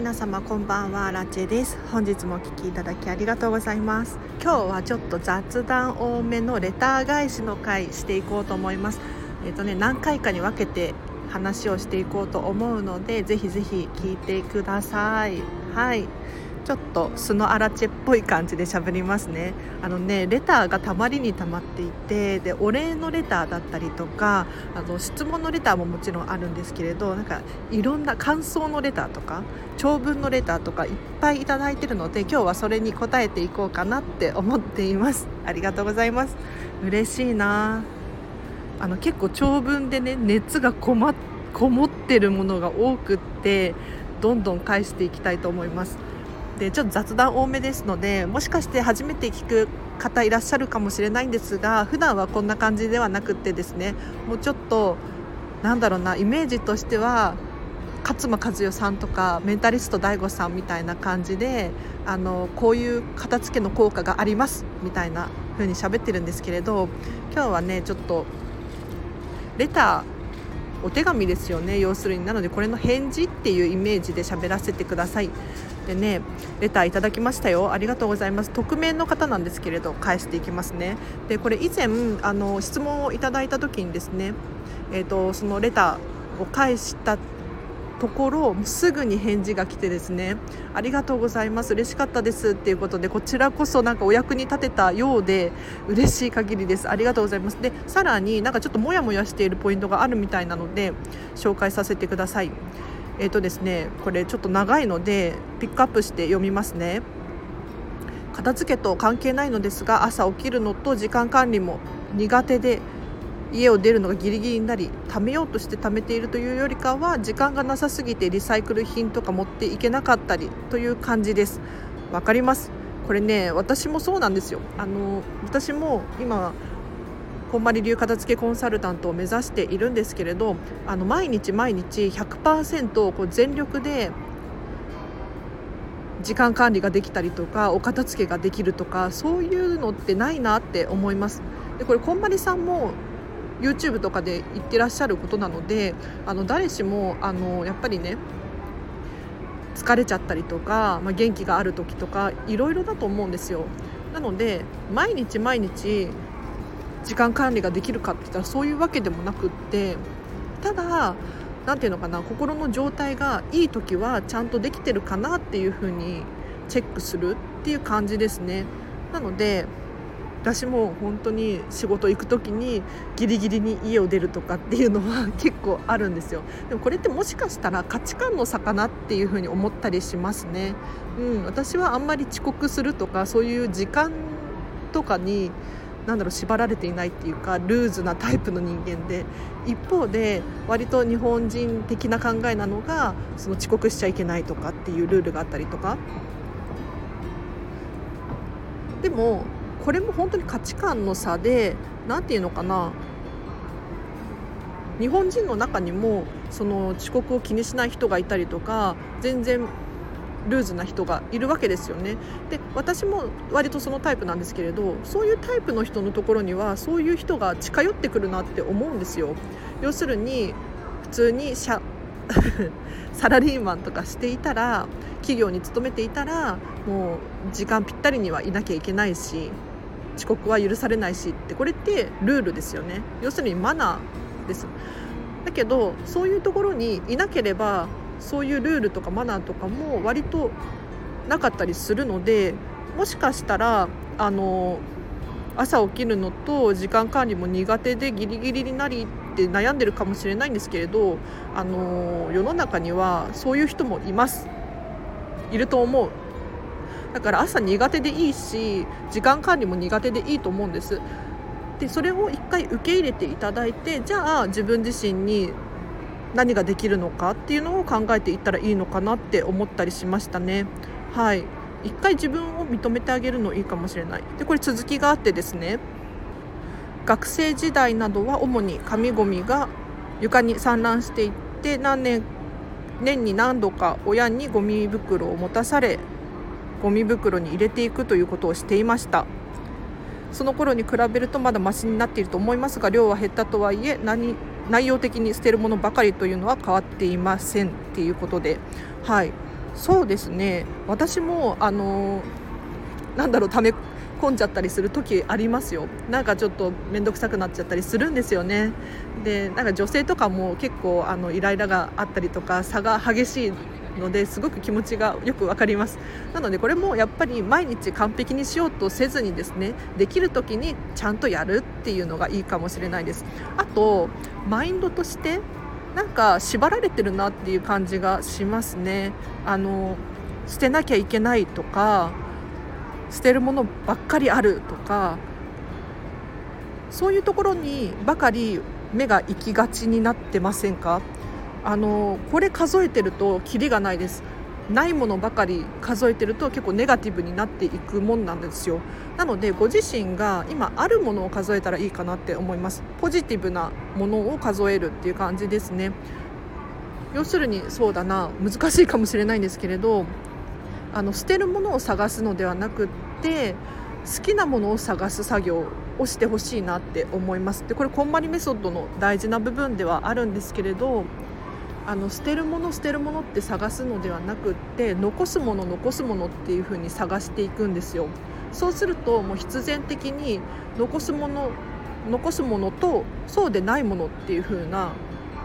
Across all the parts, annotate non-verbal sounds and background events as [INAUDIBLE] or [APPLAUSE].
皆様こんばんはラチェです。本日もお聞きいただきありがとうございます。今日はちょっと雑談多めのレター返しの回していこうと思います。えっ、ー、とね何回かに分けて話をしていこうと思うのでぜひぜひ聞いてください。はい。ちょっと素のアラチェっぽい感じで喋りますね。あのねレターがたまりにたまっていてでお礼のレターだったりとかあの質問のレターももちろんあるんですけれどなんかいろんな感想のレターとか長文のレターとかいっぱいいただいてるので今日はそれに答えていこうかなって思っています。ありがとうございます。嬉しいな。あの結構長文でね熱がこまこもってるものが多くってどんどん返していきたいと思います。でちょっと雑談多めですのでもしかして初めて聞く方いらっしゃるかもしれないんですが普段はこんな感じではなくってですねもうちょっとなんだろうなイメージとしては勝間和代さんとかメンタリスト DAIGO さんみたいな感じであのこういう片付けの効果がありますみたいな風に喋ってるんですけれど今日はねちょっとレターお手紙ですよね。要するになのでこれの返事っていうイメージで喋らせてください。でねレターいただきましたよ。ありがとうございます。匿名の方なんですけれど返していきますね。でこれ以前あの質問をいただいた時にですねえーと、そのレターを返したところすぐに返事が来てですねありがとうございます嬉しかったですっていうことでこちらこそなんかお役に立てたようで嬉しい限りです。ありがとうございます。でさらになんかちょっとモヤモヤしているポイントがあるみたいなので紹介させてください。えっ、ー、とですねこれちょっと長いのでピックアップして読みますね。片付けと関係ないのですが朝起きるのと時間管理も苦手で家を出るのがギリギリになり貯めようとして貯めているというよりかは時間がなさすぎてリサイクル品とか持っていけなかったりという感じです。わかります。これね私もそうなんですよ。あの私も今こんまり流片付けコンサルタントを目指しているんですけれどあの毎日毎日100%こう全力で時間管理ができたりとかお片付けができるとかそういうのってないなって思います。でこれこんまりさんも YouTube とかで言ってらっしゃることなのであの誰しもあのやっぱりね疲れちゃったりとか、まあ、元気がある時とかいろいろだと思うんですよ。なので毎日毎日時間管理ができるかって言ったらそういうわけでもなくってただ何て言うのかな心の状態がいい時はちゃんとできてるかなっていうふうにチェックするっていう感じですね。なので私も本当に仕事行く時にギリギリに家を出るとかっていうのは結構あるんですよ。でもこれってもしかしたら価値観の差かなっていうふうに思ったりしますね、うん、私はあんまり遅刻するとかそういう時間とかになんだろう縛られていないっていうかルーズなタイプの人間で。一方で割と日本人的な考えなのがその遅刻しちゃいけないとかっていうルールがあったりとか。でもこれも本当に価値観の差で何て言うのかな。日本人の中にもその遅刻を気にしない人がいたりとか全然ルーズな人がいるわけですよね。で私も割とそのタイプなんですけれどそういうタイプの人のところにはそういう人が近寄ってくるなって思うんですよ。要するに普通に [LAUGHS] サラリーマンとかしていたら企業に勤めていたらもう時間ぴったりにはいなきゃいけないし遅刻は許されないしってこれってルールですよね。要するにマナーです。だけどそういうところにいなければそういうルールとかマナーとかも割となかったりするのでもしかしたらあの朝起きるのと時間管理も苦手でギリギリになりって悩んでるかもしれないんですけれどあの世の中にはそういう人もいます。いると思う。だから朝苦手でいいし時間管理も苦手でいいと思うんです。でそれを一回受け入れていただいてじゃあ自分自身に何ができるのかっていうのを考えていったらいいのかなって思ったりしましたね。はい。一回自分を認めてあげるのいいかもしれない。でこれ続きがあってですね。学生時代などは主に紙ゴミが床に散乱していって何年年に何度か親にゴミ袋を持たされゴミ袋に入れていくということをしていました。その頃に比べるとまだマシになっていると思いますが量は減ったとはいえ何内容的に捨てるものばかりというのは変わっていませんっていうことで。はい。そうですね。私もあのなんだろうため込んじゃったりする時ありますよ。なんかちょっと面倒くさくなっちゃったりするんですよね。でなんか女性とかも結構あのイライラがあったりとか差が激しいのですごく気持ちがよく分かります。なのでこれもやっぱり毎日完璧にしようとせずにですねできる時にちゃんとやるっていうのがいいかもしれないです。あとマインドとしてなんか縛られてるなっていう感じがしますね。あの捨てなきゃいけないとか捨てるものばっかりあるとかそういうところにばかり目が行きがちになってませんか？あのこれ数えてるとキリがないです。ないものばかり数えてると結構ネガティブになっていくもんなんですよ。なのでご自身が今あるものを数えたらいいかなって思います。ポジティブなものを数えるっていう感じですね。要するにそうだな。難しいかもしれないんですけれどあの捨てるものを探すのではなくって好きなものを探す作業をしてほしいなって思います。でこれこんまりメソッドの大事な部分ではあるんですけれどあの捨てるもの捨てるものって探すのではなくって残すもの残すものっていう風に探していくんですよ。そうするともう必然的に残すもの残すものとそうでないものっていう風な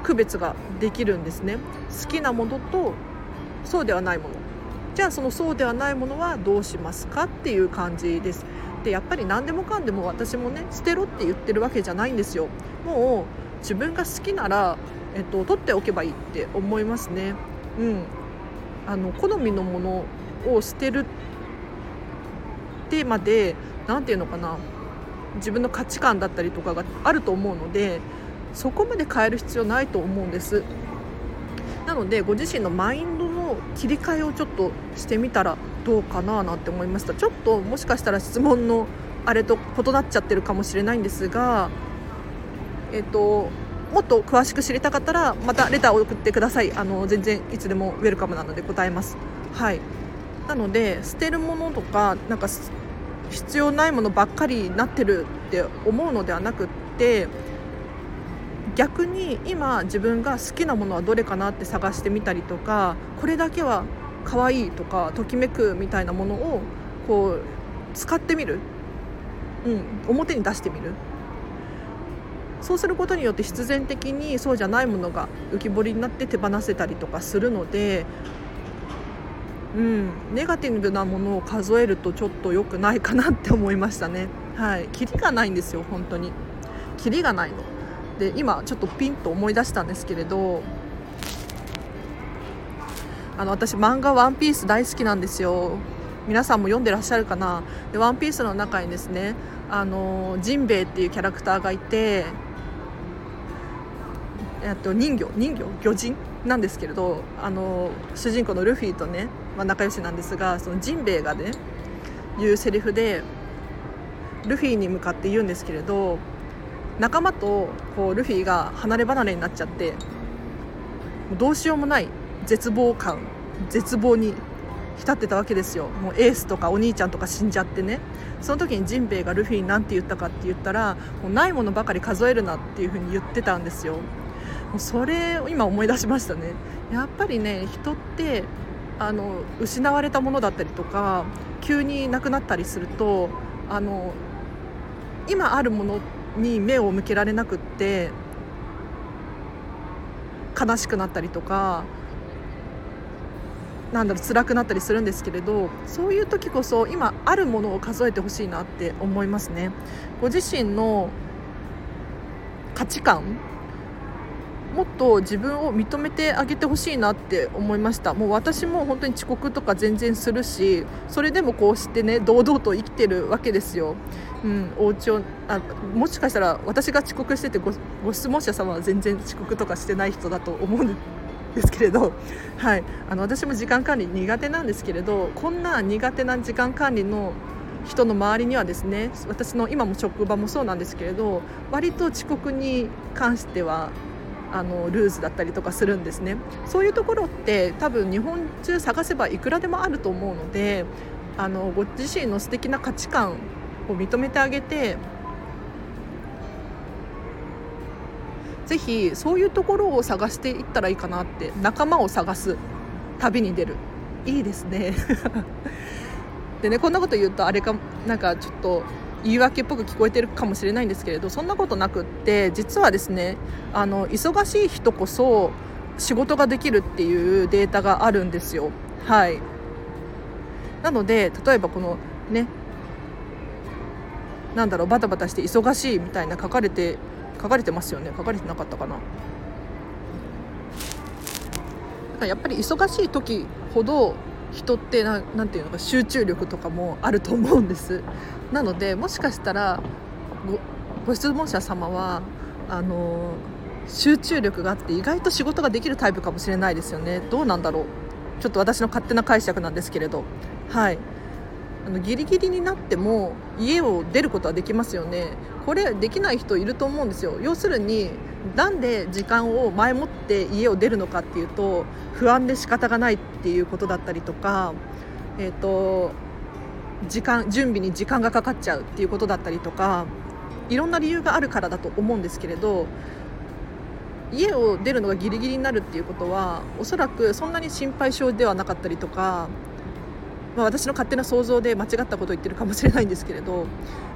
区別ができるんですね。好きなものとそうではないもの。じゃあそのそうではないものはどうしますかっていう感じです。でやっぱり何でもかんでも私もね捨てろって言ってるわけじゃないんですよ。もう自分が好きならえっと、取っておけばいいって思いますね。うん、あの好みのものを捨てるテーマで何て言うのかな。自分の価値観だったりとかがあると思うのでそこまで変える必要ないと思うんです。なのでご自身のマインドの切り替えをちょっとしてみたらどうかななんて思いました。ちょっともしかしたら質問のあれと異なっちゃってるかもしれないんですがえっともっと詳しく知りたかったらまたレターを送ってください。あの全然いつでもウェルカムなので答えます。はい。なので捨てるものとかなんか必要ないものばっかりになってるって思うのではなくって逆に今自分が好きなものはどれかなって探してみたりとかこれだけは可愛いとかときめくみたいなものをこう使ってみる、うん、表に出してみる。そうすることによって必然的にそうじゃないものが浮き彫りになって手放せたりとかするので、うん、ネガティブなものを数えるとちょっと良くないかなって思いましたね。はい、キリがないんですよ本当に。キリがないの。で今ちょっとピンと思い出したんですけれどあの私漫画「ワンピース大好きなんですよ。皆さんも読んでらっしゃるかな。でワンピースの中にですねあのジンベエっていうキャラクターがいてえっと、人魚人魚魚人？なんですけれどあの主人公のルフィとね、まあ、仲良しなんですがそのジンベエがね言うセリフでルフィに向かって言うんですけれど仲間とこうルフィが離れ離れになっちゃってどうしようもない絶望感絶望に浸ってたわけですよ。もうエースとかお兄ちゃんとか死んじゃってね。その時にジンベエがルフィに何て言ったかって言ったらもうないものばかり数えるなっていうふうに言ってたんですよ。もうそれを今思い出しましたねやっぱりね人ってあの失われたものだったりとか急になくなったりするとあの今あるものに目を向けられなくって悲しくなったりとかなんだろう辛くなったりするんですけれどそういう時こそ今あるものを数えてほしいなって思いますね。ご自身の価値観もっと自分を認めてあげてほしいなって思いました。もう私も本当に遅刻とか全然するしそれでもこうしてね堂々と生きてるわけですよ、うん、お家をあもしかしたら私が遅刻しててごご質問者様は全然遅刻とかしてない人だと思うんですけれど、はい、あの私も時間管理苦手なんですけれどこんな苦手な時間管理の人の周りにはですね私の今も職場もそうなんですけれど割と遅刻に関してはあのルーズだったりとかするんですね。そういうところって多分日本中探せばいくらでもあると思うのであのご自身の素敵な価値観を認めてあげてぜひそういうところを探していったらいいかなって仲間を探す旅に出る。いいですね。[LAUGHS] でねこんなこと言うとあれかなんかちょっと言い訳っぽく聞こえてるかもしれないんですけれどそんなことなくって実はですねあの忙しい人こそ仕事ができるっていうデータがあるんですよ。はい。なので例えばこのねなんだろうバタバタして忙しいみたいな書かれて書かれてますよね。書かれてなかったかな。だからやっぱり忙しい時ほど人ってななんていうのか集中力とかもあると思うんです。なのでもしかしたらごご質問者様はあの集中力があって意外と仕事ができるタイプかもしれないですよね。どうなんだろう。ちょっと私の勝手な解釈なんですけれど。はい。あのギリギリになっても家を出ることはできますよね。これできない人いると思うんですよ。要するになんで時間を前もって家を出るのかっていうと不安で仕方がないっていうことだったりとかえっ、ー、と時間準備に時間がかかっちゃうっていうことだったりとかいろんな理由があるからだと思うんですけれど家を出るのがギリギリになるっていうことはおそらくそんなに心配性ではなかったりとか、まあ、私の勝手な想像で間違ったことを言ってるかもしれないんですけれど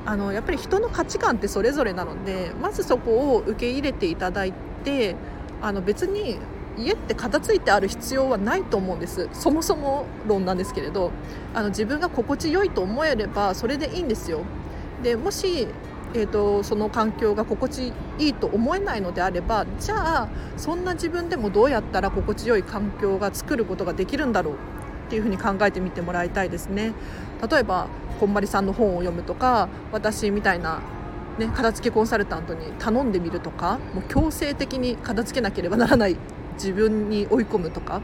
あのやっぱり人の価値観ってそれぞれなのでまずそこを受け入れていただいてあの別に家って片付いてある必要はないと思うんです。そもそも論なんですけれどあの自分が心地よいと思えればそれでいいんですよ。でもしえーと、その環境が心地いいと思えないのであればじゃあそんな自分でもどうやったら心地よい環境が作ることができるんだろうっていうふうに考えてみてもらいたいですね。例えばこんまりさんの本を読むとか私みたいな、ね、片付けコンサルタントに頼んでみるとかもう強制的に片付けなければならない自分に追い込むとか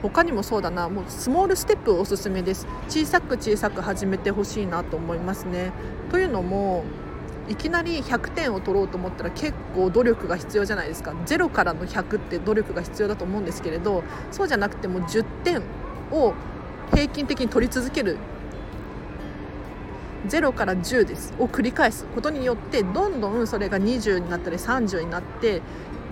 他にもそうだなもうスモールステップおすすめです。小さく小さく始めてほしいなと思いますね。というのもいきなり100点を取ろうと思ったら結構努力が必要じゃないですか。0からの100って努力が必要だと思うんですけれどそうじゃなくても10点を平均的に取り続ける。0から10です。を繰り返す。ことによってどんどんそれが20になったり30になって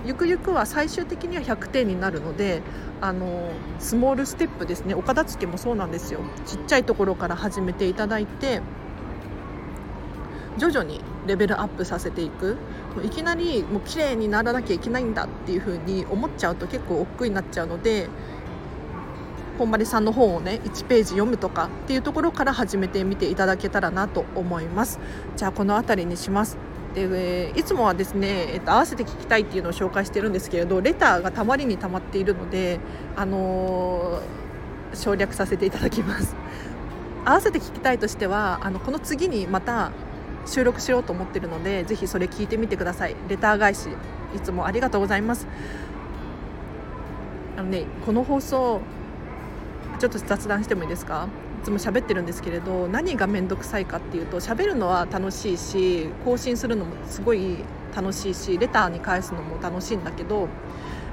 ゆくゆくは最終的には100点になるのであのスモールステップですね。お片付けもそうなんですよ。ちっちゃいところから始めていただいて徐々にレベルアップさせていく。いきなりもう綺麗にならなきゃいけないんだっていう風に思っちゃうと結構億劫になっちゃうので本丸さんの本をね1ページ読むとかっていうところから始めてみていただけたらなと思います。じゃあこの辺りにします。でいつもはですね、えっと、合わせて聞きたいっていうのを紹介してるんですけれどレターがたまりにたまっているので、あのー、省略させていただきます。合わせて聞きたいとしてはあのこの次にまた収録しようと思ってるのでぜひそれ聞いてみてください。レター返しいつもありがとうございます。あのねこの放送ちょっと雑談してもいいですか？いつも喋ってるんですけれど何が面倒くさいかっていうと喋るのは楽しいし更新するのもすごい楽しいしレターに返すのも楽しいんだけど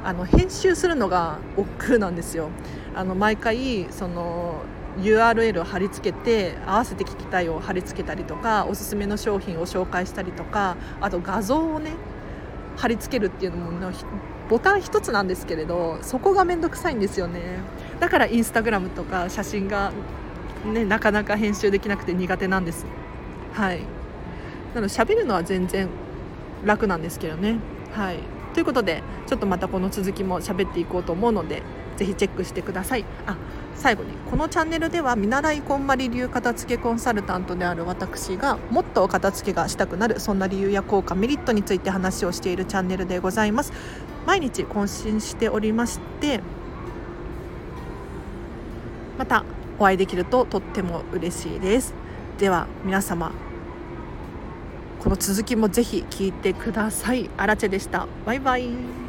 あの編集するのが億劫なんですよ。あの毎回その URL を貼り付けて合わせて聞きたいを貼り付けたりとかおすすめの商品を紹介したりとかあと画像をね貼り付けるっていうのもボタン1つなんですけれどそこが面倒くさいんですよね。だからインスタグラムとか写真が、ね、なかなか編集できなくて苦手なんです。はい。なので喋るのは全然楽なんですけどね。はい。ということでちょっとまたこの続きも喋っていこうと思うのでぜひチェックしてください。あ最後にこのチャンネルでは見習いこんまり流片付けコンサルタントである私がもっと片付けがしたくなるそんな理由や効果メリットについて話をしているチャンネルでございます。毎日更新しておりましてまたお会いできるととっても嬉しいです。では皆様この続きもぜひ聞いてください。アラチェでした。バイバイ。